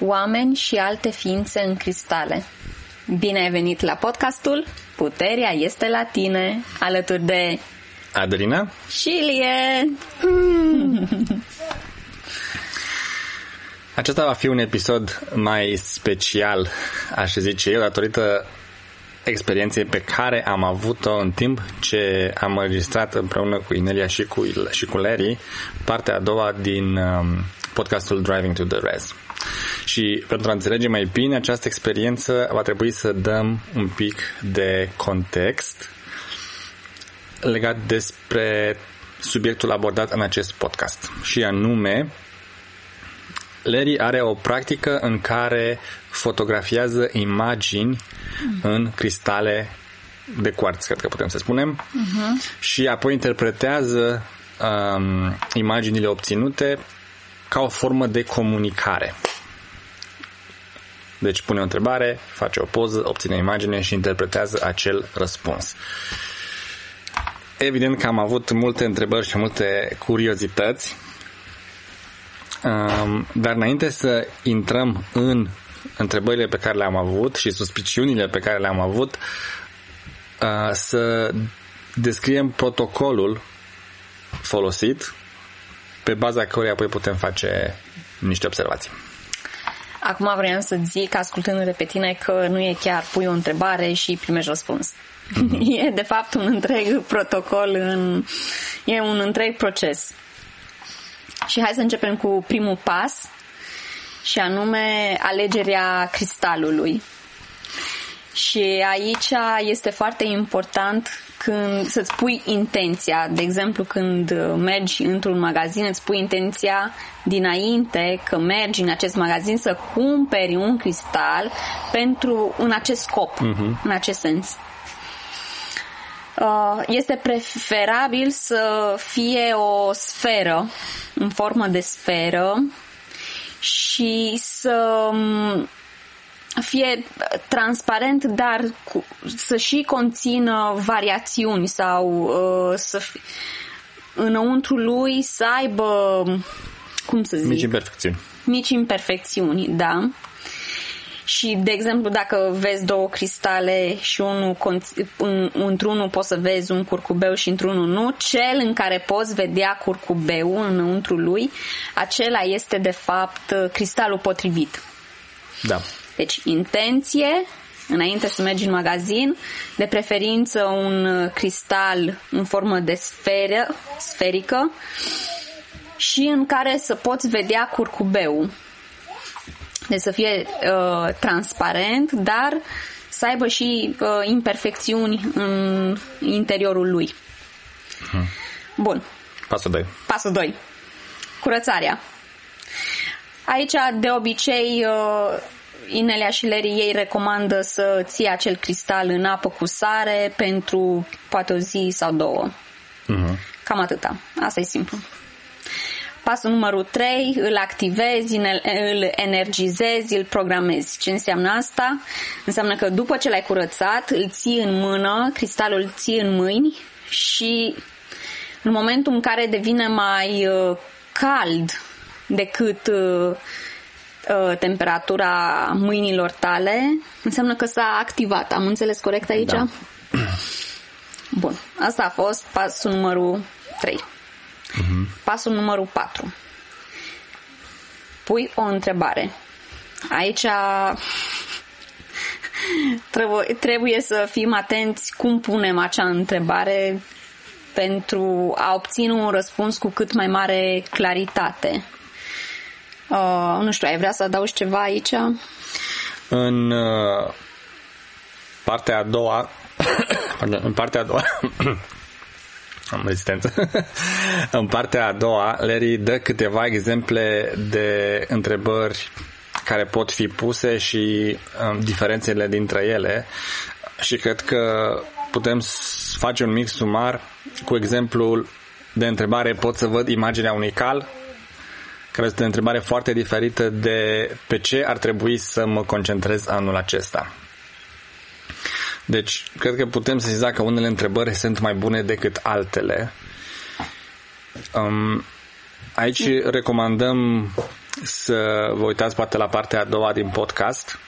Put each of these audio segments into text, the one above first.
oameni și alte ființe în cristale. Bine ai venit la podcastul Puterea este la tine, alături de Adelina și Ilie. Acesta va fi un episod mai special, aș zice eu, datorită experienței pe care am avut-o în timp ce am înregistrat împreună cu Inelia și cu, și cu Larry partea a doua din um, podcastul Driving to the Res. Și pentru a înțelege mai bine această experiență va trebui să dăm un pic de context legat despre subiectul abordat în acest podcast și anume Larry are o practică în care fotografiază imagini în cristale de quartz, cred că putem să spunem, uh-huh. și apoi interpretează um, imaginile obținute ca o formă de comunicare. Deci pune o întrebare, face o poză, obține imagine și interpretează acel răspuns. Evident că am avut multe întrebări și multe curiozități, um, dar înainte să intrăm în întrebările pe care le-am avut și suspiciunile pe care le-am avut, uh, să descriem protocolul folosit pe baza căruia apoi putem face niște observații. Acum vreau să zic, ascultându-te pe tine, că nu e chiar pui o întrebare și primești răspuns. Mm-hmm. E, de fapt, un întreg protocol, în, e un întreg proces. Și hai să începem cu primul pas, și anume alegerea cristalului. Și aici este foarte important când să-ți pui intenția. De exemplu, când mergi într-un magazin, îți pui intenția dinainte că mergi în acest magazin să cumperi un cristal pentru în acest scop, uh-huh. în acest sens. Uh, este preferabil să fie o sferă, în formă de sferă, și să mm, fie transparent, dar cu, să și conțină variațiuni sau uh, să fie, înăuntru lui să aibă, cum să zic? Mici imperfecțiuni. Mici imperfecțiuni, da. Și, de exemplu, dacă vezi două cristale și unul, într-unul poți să vezi un curcubeu și într-unul nu, cel în care poți vedea curcubeul înăuntru lui, acela este, de fapt, cristalul potrivit. Da. Deci, intenție, înainte să mergi în magazin, de preferință un cristal în formă de sferă, sferică și în care să poți vedea curcubeul. Deci să fie uh, transparent, dar să aibă și uh, imperfecțiuni în interiorul lui. Hmm. Bun. Pasul 2. Pasul 2. Curățarea. Aici, de obicei, uh, Inelia și Larry ei recomandă să ții acel cristal în apă cu sare pentru poate o zi sau două. Uh-huh. Cam atâta. Asta e simplu. Pasul numărul 3, îl activezi, îl energizezi, îl programezi. Ce înseamnă asta? Înseamnă că după ce l-ai curățat, îl ții în mână, cristalul îl ții în mâini și în momentul în care devine mai uh, cald decât uh, uh, temperatura mâinilor tale, înseamnă că s-a activat. Am înțeles corect aici? Da. Bun. Asta a fost pasul numărul 3. Uh-huh. Pasul numărul 4. Pui o întrebare. Aici trebuie, trebuie să fim atenți cum punem acea întrebare pentru a obține un răspuns cu cât mai mare claritate. Uh, nu știu, ai vrea să adaugi ceva aici? În uh, partea a doua în partea a doua am rezistență. în partea a doua, Larry dă câteva exemple de întrebări care pot fi puse și um, diferențele dintre ele și cred că putem face un mic sumar cu exemplul de întrebare pot să văd imaginea unui cal care este o întrebare foarte diferită de pe ce ar trebui să mă concentrez anul acesta. Deci, cred că putem să zic că unele întrebări sunt mai bune decât altele. Um, aici recomandăm să vă uitați poate la partea a doua din podcast,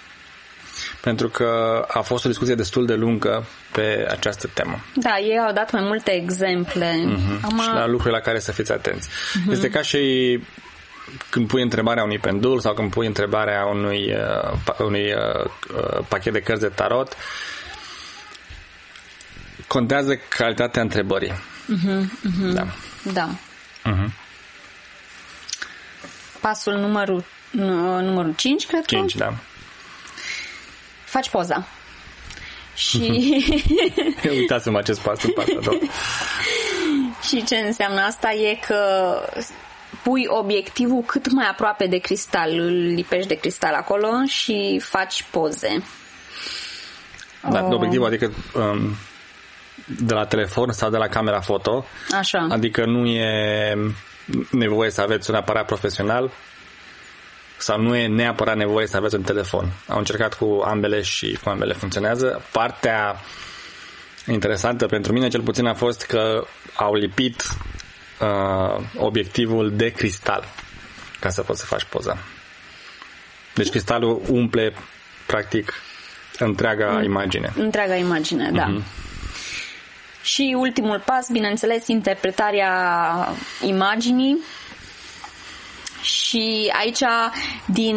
pentru că a fost o discuție destul de lungă pe această temă. Da, ei au dat mai multe exemple. Uh-huh. Am... Și la lucruri la care să fiți atenți. Uh-huh. Este ca și când pui întrebarea unui pendul sau când pui întrebarea unui, uh, unui uh, uh, pachet de cărți de tarot, contează calitatea întrebării. Uh-huh, uh-huh. Da. Da. Uh-huh. Pasul numărul, numărul 5, cred 5, da. Faci poza. Și... Uitați-mă acest pas în partea Și ce înseamnă asta e că pui obiectivul cât mai aproape de cristal, îl lipești de cristal acolo și faci poze. Da, uh... obiectivul, adică um, de la telefon sau de la camera foto. Așa. Adică nu e nevoie să aveți un aparat profesional sau nu e neapărat nevoie să aveți un telefon. Am încercat cu ambele și cu ambele funcționează. Partea interesantă pentru mine cel puțin a fost că au lipit uh, obiectivul de cristal ca să poți să faci poza. Deci cristalul umple practic întreaga mm. imagine. Întreaga imagine, da. Uh-huh. Și ultimul pas, bineînțeles, interpretarea imaginii. Și aici, din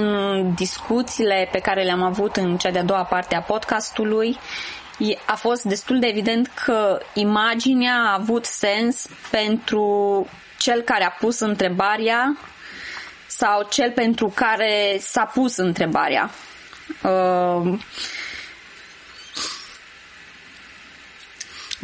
discuțiile pe care le-am avut în cea de-a doua parte a podcastului, a fost destul de evident că imaginea a avut sens pentru cel care a pus întrebarea sau cel pentru care s-a pus întrebarea. Uh,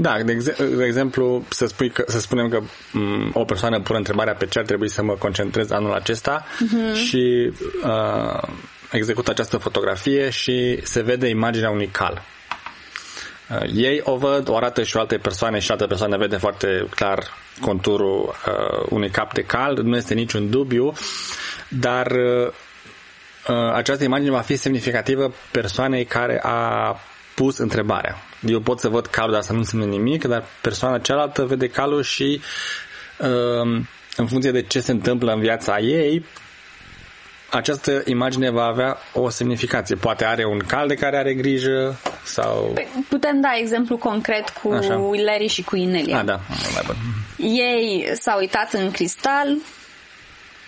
Da, de, ex- de exemplu, să, spui că, să spunem că m- mm, o persoană pune întrebarea pe ce ar trebui să mă concentrez anul acesta uh-huh. și uh, execută această fotografie și se vede imaginea unui cal. Uh, ei o văd, o arată și o alte persoane și altă persoană vede foarte clar conturul uh, unui cap de cal, nu este niciun dubiu, dar uh, uh, această imagine va fi semnificativă persoanei care a pus întrebarea. Eu pot să văd calul, dar să nu înseamnă nimic, dar persoana cealaltă vede calul și uh, în funcție de ce se întâmplă în viața ei, această imagine va avea o semnificație. Poate are un cal de care are grijă sau... Păi, putem da exemplu concret cu Așa. Larry și cu Inelia. Ah, da, mai bun. Ei s-au uitat în cristal,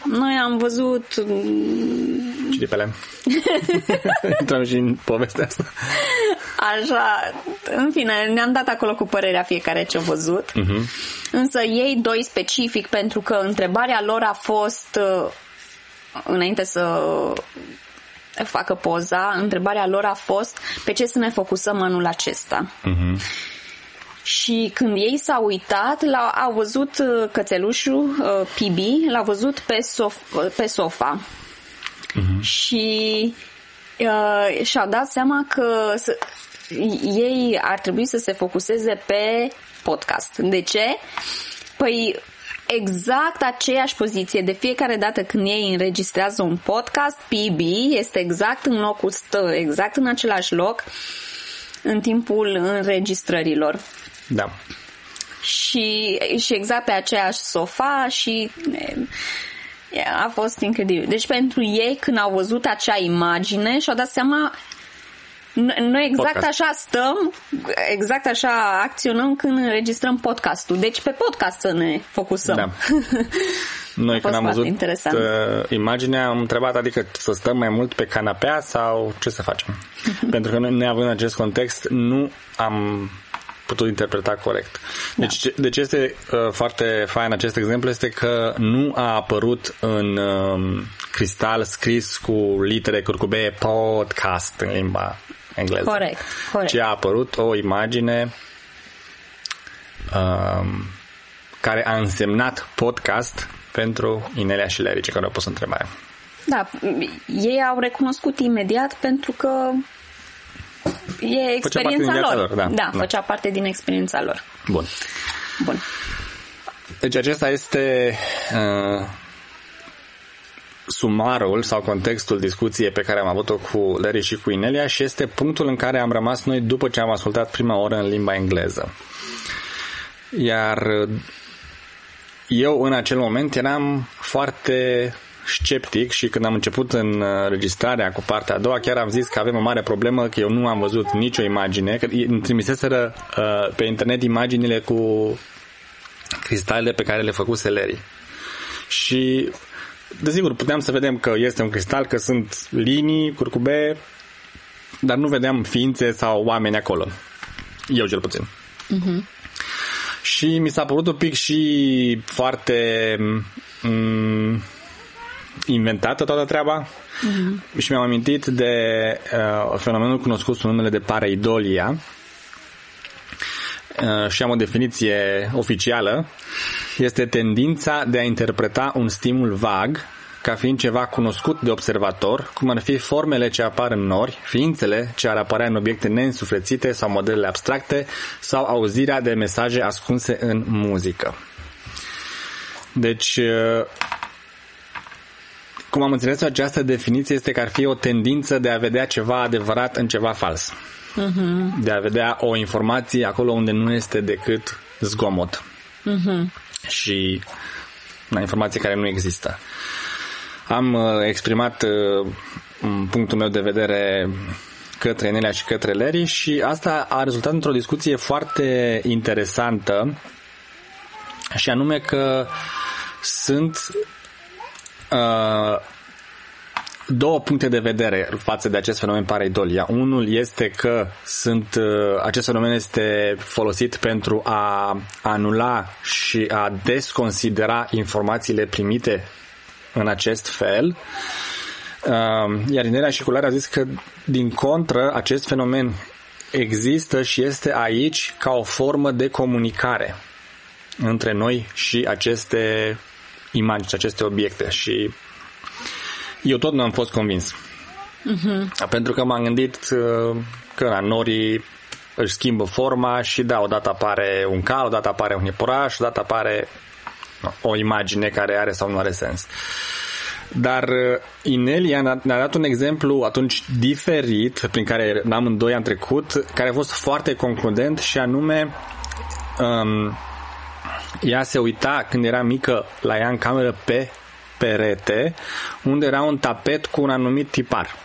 noi am văzut... Cilipele. Intrăm și în povestea asta. Așa, în fine, ne-am dat acolo cu părerea fiecare ce a văzut. Uh-huh. Însă ei doi specific, pentru că întrebarea lor a fost uh, înainte să facă poza, întrebarea lor a fost pe ce să ne focusăm anul acesta. Uh-huh. Și când ei s-au uitat, l-au, au văzut uh, cățelușul uh, PB, l-au văzut pe, sof- pe sofa. Uh-huh. Și uh, și-au dat seama că să, ei ar trebui să se focuseze pe podcast. De ce? Păi exact aceeași poziție. De fiecare dată când ei înregistrează un podcast, PB este exact în locul stă, exact în același loc în timpul înregistrărilor. Da. Și, și exact pe aceeași sofa și a fost incredibil. Deci pentru ei, când au văzut acea imagine și-au dat seama noi exact podcast. așa stăm, exact așa acționăm când înregistrăm podcastul. Deci pe podcast să ne focusăm. Da. Noi când am văzut interesant. Uh, imaginea am întrebat, adică să stăm mai mult pe canapea sau ce să facem? Pentru că noi, neavând acest context, nu am putut interpreta corect. Da. Deci, da. deci este uh, foarte fain acest exemplu este că nu a apărut în uh, cristal scris cu litere curcubee podcast în limba engleză. Corect, corect. Ci a apărut o imagine uh, care a însemnat podcast pentru Inelia și Larry, care au pus întrebarea. Da, ei au recunoscut imediat pentru că e experiența lor. lor. Da, da, da, făcea parte din experiența lor. Bun. Bun. Deci acesta este uh, sumarul sau contextul discuției pe care am avut-o cu Larry și cu Inelia și este punctul în care am rămas noi după ce am ascultat prima oră în limba engleză. Iar eu în acel moment eram foarte sceptic și când am început în registrarea cu partea a doua, chiar am zis că avem o mare problemă, că eu nu am văzut nicio imagine, că îmi trimiseseră uh, pe internet imaginile cu cristalele pe care le făcuse Larry. Și desigur, puteam să vedem că este un cristal, că sunt linii, curcube, dar nu vedeam ființe sau oameni acolo. Eu cel puțin. Uh-huh. Și mi s-a părut un pic și foarte m- inventată toată treaba uh-huh. și mi-am amintit de uh, fenomenul cunoscut sub numele de pareidolia uh, și am o definiție oficială. Este tendința de a interpreta un stimul vag ca fiind ceva cunoscut de observator, cum ar fi formele ce apar în nori, ființele ce ar apărea în obiecte neînsuflețite sau modelele abstracte, sau auzirea de mesaje ascunse în muzică. Deci, cum am înțeles această definiție este că ar fi o tendință de a vedea ceva adevărat în ceva fals. Uh-huh. De a vedea o informație acolo unde nu este decât zgomot. Uh-huh. Și una informație care nu există. Am uh, exprimat uh, punctul meu de vedere către Nelia și către Larry și asta a rezultat într-o discuție foarte interesantă și anume că sunt uh, două puncte de vedere față de acest fenomen pareidolia. Unul este că sunt, uh, acest fenomen este folosit pentru a anula și a desconsidera informațiile primite în acest fel. Uh, iar Inerea și Culare a zis că, din contră, acest fenomen există și este aici ca o formă de comunicare între noi și aceste imagini, aceste obiecte. Și eu tot nu am fost convins. Uh-huh. Pentru că m-am gândit uh, că la norii își schimbă forma și da, odată apare un cal, odată apare un iepuraș, odată apare o imagine care are sau nu are sens. Dar uh, Inelia ne-a dat un exemplu atunci diferit, prin care amândoi am trecut, care a fost foarte concludent și anume um, ea se uita când era mică la ea în cameră pe perete, unde era un tapet cu un anumit tipar.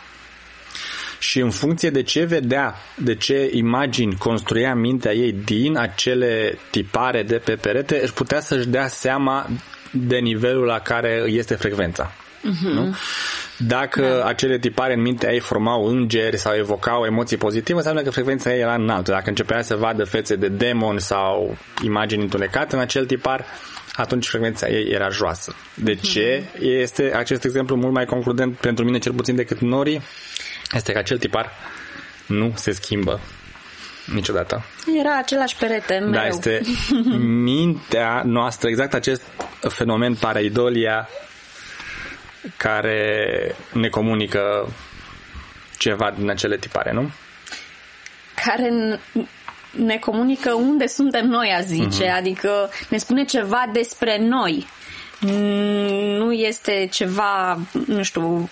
Și în funcție de ce vedea, de ce imagini construia mintea ei din acele tipare de pe perete, își putea să-și dea seama de nivelul la care este frecvența. Uh-huh. Nu? Dacă da. acele tipare în mintea ei formau îngeri sau evocau emoții pozitive, înseamnă că frecvența ei era înaltă. Dacă începea să vadă fețe de demoni sau imagini întunecate în acel tipar, atunci frecvența ei era joasă. De mhm. ce este acest exemplu mult mai concludent pentru mine, cel puțin decât norii? Este că acel tipar nu se schimbă niciodată. Era același perete da, mereu. Da, este mintea noastră, exact acest fenomen pareidolia care ne comunică ceva din acele tipare, nu? Care ne comunică unde suntem noi, a zice, uh-huh. adică ne spune ceva despre noi. Nu este ceva, nu știu,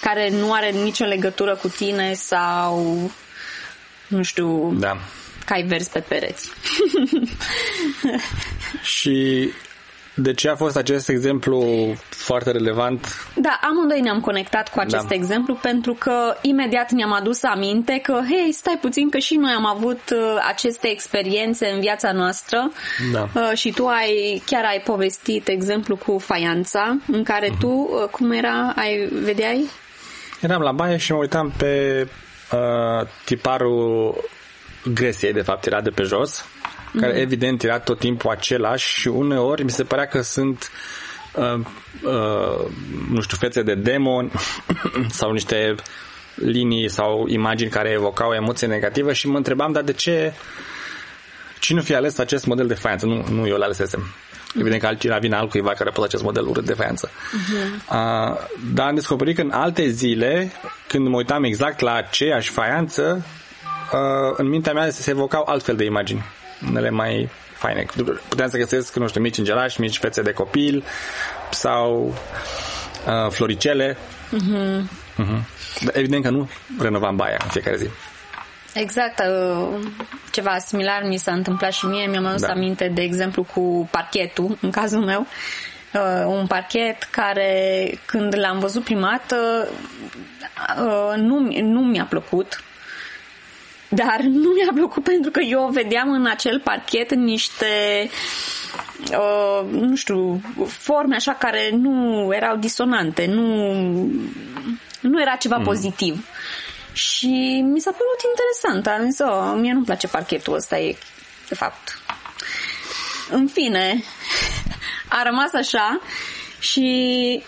care nu are nicio legătură cu tine sau, nu știu, da. cai verzi pe pereți. și de ce a fost acest exemplu foarte relevant? Da, amândoi ne-am conectat cu acest da. exemplu pentru că imediat ne-am adus aminte că, hei, stai puțin că și noi am avut uh, aceste experiențe în viața noastră da. uh, și tu ai chiar ai povestit exemplu cu faianța în care uh-huh. tu, uh, cum era, ai vedeai? Eram la baie și mă uitam pe uh, tiparul Gresiei, de fapt, era de pe jos care mm-hmm. evident era tot timpul același și uneori mi se părea că sunt uh, uh, nu știu, fețe de demon sau niște linii sau imagini care evocau emoție negativă și mă întrebam, dar de ce cine fi ales acest model de faianță? Nu, nu eu l-alesesem. Evident că altcineva vine altcuiva care a pus acest model urât de faianță. Uh-huh. Uh, dar am descoperit că în alte zile, când mă uitam exact la aceeași faianță, uh, în mintea mea se evocau altfel de imagini unele mai faine. Puteam să găsesc, nu știu, mici îngerași, mici fețe de copil sau uh, floricele. Uh-huh. Uh-huh. Dar evident că nu renovam baia în fiecare zi. Exact, uh, ceva similar mi s-a întâmplat și mie, mi-am adus da. aminte, de exemplu, cu parchetul, în cazul meu, uh, un parchet care când l-am văzut prima dată uh, nu, nu mi-a plăcut dar nu mi-a plăcut pentru că eu vedeam în acel parchet niște uh, nu știu, forme așa care nu erau disonante, nu, nu era ceva mm. pozitiv. Și mi s-a părut interesant. Am zis, oh, mie nu-mi place parchetul ăsta, e de fapt. În fine, a rămas așa și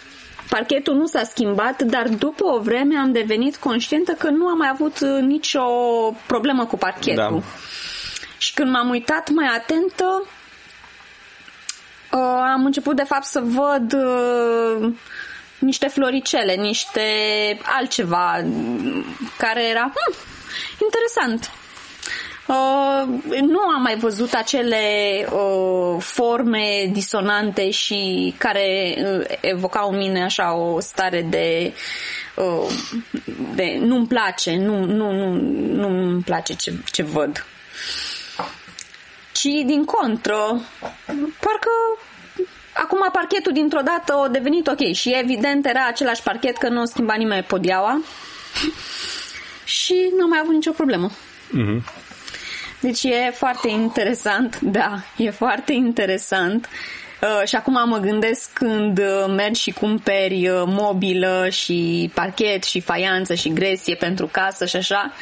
parchetul nu s-a schimbat, dar după o vreme am devenit conștientă că nu am mai avut nicio problemă cu parchetul. Da. Și când m-am uitat mai atentă, uh, am început de fapt să văd uh, niște floricele, niște altceva care era hm, interesant. Uh, nu am mai văzut acele uh, forme disonante și care uh, evocau în mine așa o stare de, uh, de nu-mi place, nu, nu, nu, nu-mi place ce, ce văd. Ci din contră, parcă Acum parchetul dintr-o dată a devenit ok și evident era același parchet că nu o schimba nimeni podiaua și nu am mai avut nicio problemă. Mm-hmm. Deci e foarte interesant, da, e foarte interesant. Uh, și acum mă gândesc când uh, mergi și cumperi uh, mobilă și parchet și faianță și gresie pentru casă și așa,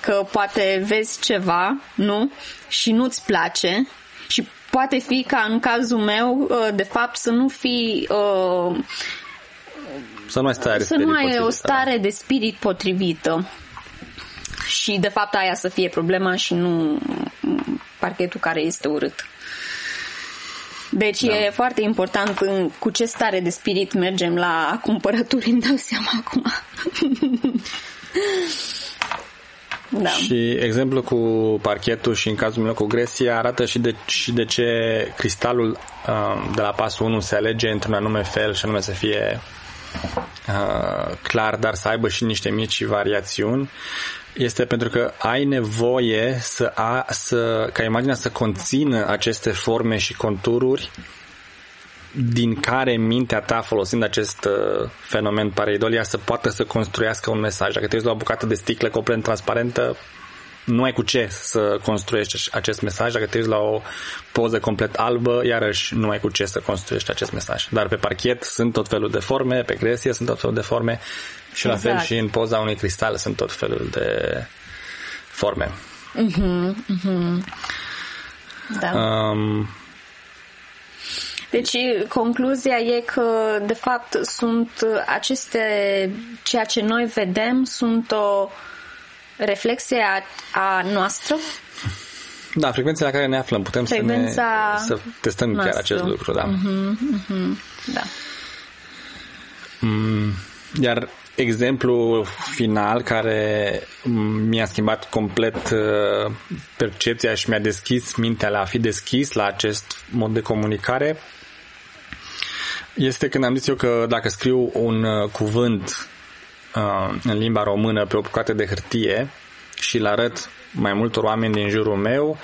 că poate vezi ceva, nu? Și nu-ți place și poate fi ca în cazul meu, uh, de fapt, să nu fi uh, să nu ai, stare să nu ai o stare de spirit potrivită. Și de fapt aia să fie problema și nu parchetul care este urât. Deci da. e foarte important în, cu ce stare de spirit mergem la cumpărături, îmi dau seama acum. Da. Și exemplu cu parchetul și în cazul meu cu gresia arată și de, și de ce cristalul uh, de la pasul 1 se alege într-un anume fel și anume să fie uh, clar, dar să aibă și niște mici variațiuni este pentru că ai nevoie să, a, să ca imaginea să conțină aceste forme și contururi din care mintea ta, folosind acest uh, fenomen pareidolia, să poată să construiască un mesaj. Dacă te uiți la o bucată de sticlă complet transparentă, nu ai cu ce să construiești acest mesaj. Dacă te uiți la o poză complet albă, iarăși nu ai cu ce să construiești acest mesaj. Dar pe parchet sunt tot felul de forme, pe gresie sunt tot felul de forme și exact. la fel și în poza unui cristal sunt tot felul de forme. Uh-huh, uh-huh. Da. Um, deci, concluzia e că, de fapt, sunt aceste, ceea ce noi vedem, sunt o reflexie a, a noastră. Da, frecvența la care ne aflăm. Putem Frecvența să, ne, să testăm noastră. chiar acest lucru, da. Uh-huh, uh-huh, da. Mm, iar exemplu final care mi-a schimbat complet uh, percepția și mi-a deschis mintea la a fi deschis la acest mod de comunicare este când am zis eu că dacă scriu un uh, cuvânt uh, în limba română pe o bucată de hârtie și îl arăt mai multor oameni din jurul meu,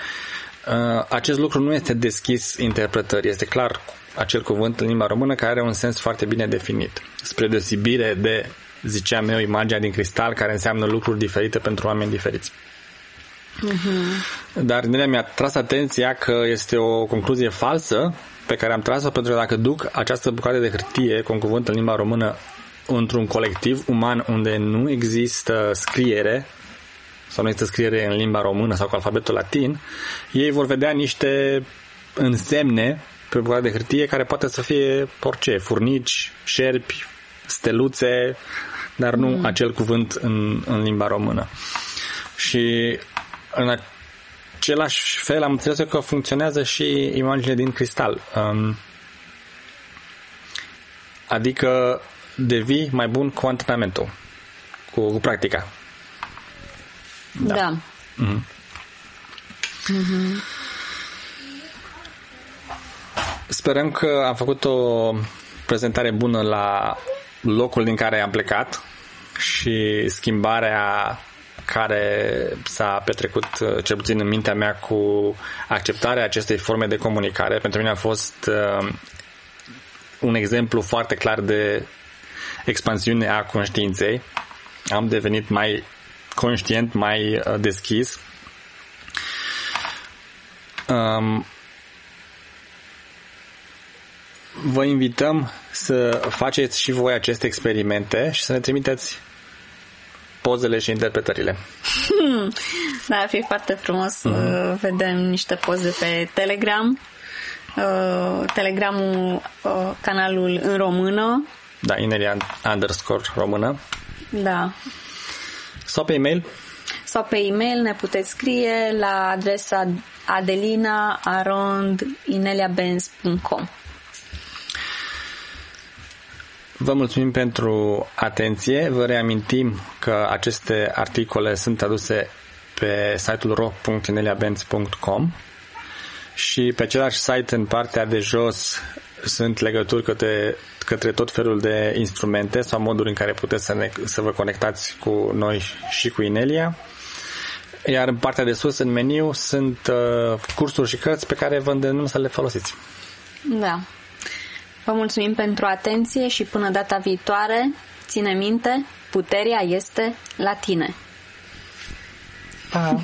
uh, acest lucru nu este deschis interpretării. Este clar acel cuvânt în limba română care are un sens foarte bine definit. Spre deosebire de, ziceam eu, imaginea din cristal care înseamnă lucruri diferite pentru oameni diferiți. Uh-huh. Dar Nelia mi-a tras atenția că este o concluzie falsă pe care am tras-o pentru că dacă duc această bucată de hârtie cu un cuvânt în limba română într-un colectiv uman unde nu există scriere sau nu există scriere în limba română sau cu alfabetul latin, ei vor vedea niște însemne pe bucată de hârtie care poate să fie orice, furnici, șerpi, steluțe, dar nu mm. acel cuvânt în, în limba română. Și în același fel am înțeles că funcționează și imaginile din cristal. Um, adică devii mai bun cu antrenamentul, cu, cu practica. Da. da. Mm-hmm. Mm-hmm. Sperăm că am făcut o prezentare bună la locul din care am plecat și schimbarea care s-a petrecut, uh, cel puțin în mintea mea, cu acceptarea acestei forme de comunicare. Pentru mine a fost uh, un exemplu foarte clar de expansiune a conștiinței. Am devenit mai conștient, mai uh, deschis. Um, vă invităm să faceți și voi aceste experimente și să ne trimiteți pozele și interpretările. Da, ar fi foarte frumos să uh-huh. vedem niște poze pe Telegram. Uh, Telegramul, uh, canalul în română. Da, Inelia underscore română. Da. Sau pe e-mail? Sau pe e-mail ne puteți scrie la adresa adelina.arond.ineliabenz.com Vă mulțumim pentru atenție. Vă reamintim că aceste articole sunt aduse pe site-ul ro.ineliabenz.com și pe același site în partea de jos sunt legături către, către tot felul de instrumente sau moduri în care puteți să, ne, să vă conectați cu noi și cu Inelia. Iar în partea de sus, în meniu, sunt uh, cursuri și cărți pe care vă îndemnăm să le folosiți. Da. Vă mulțumim pentru atenție și până data viitoare, ține minte, puterea este la tine. Pa!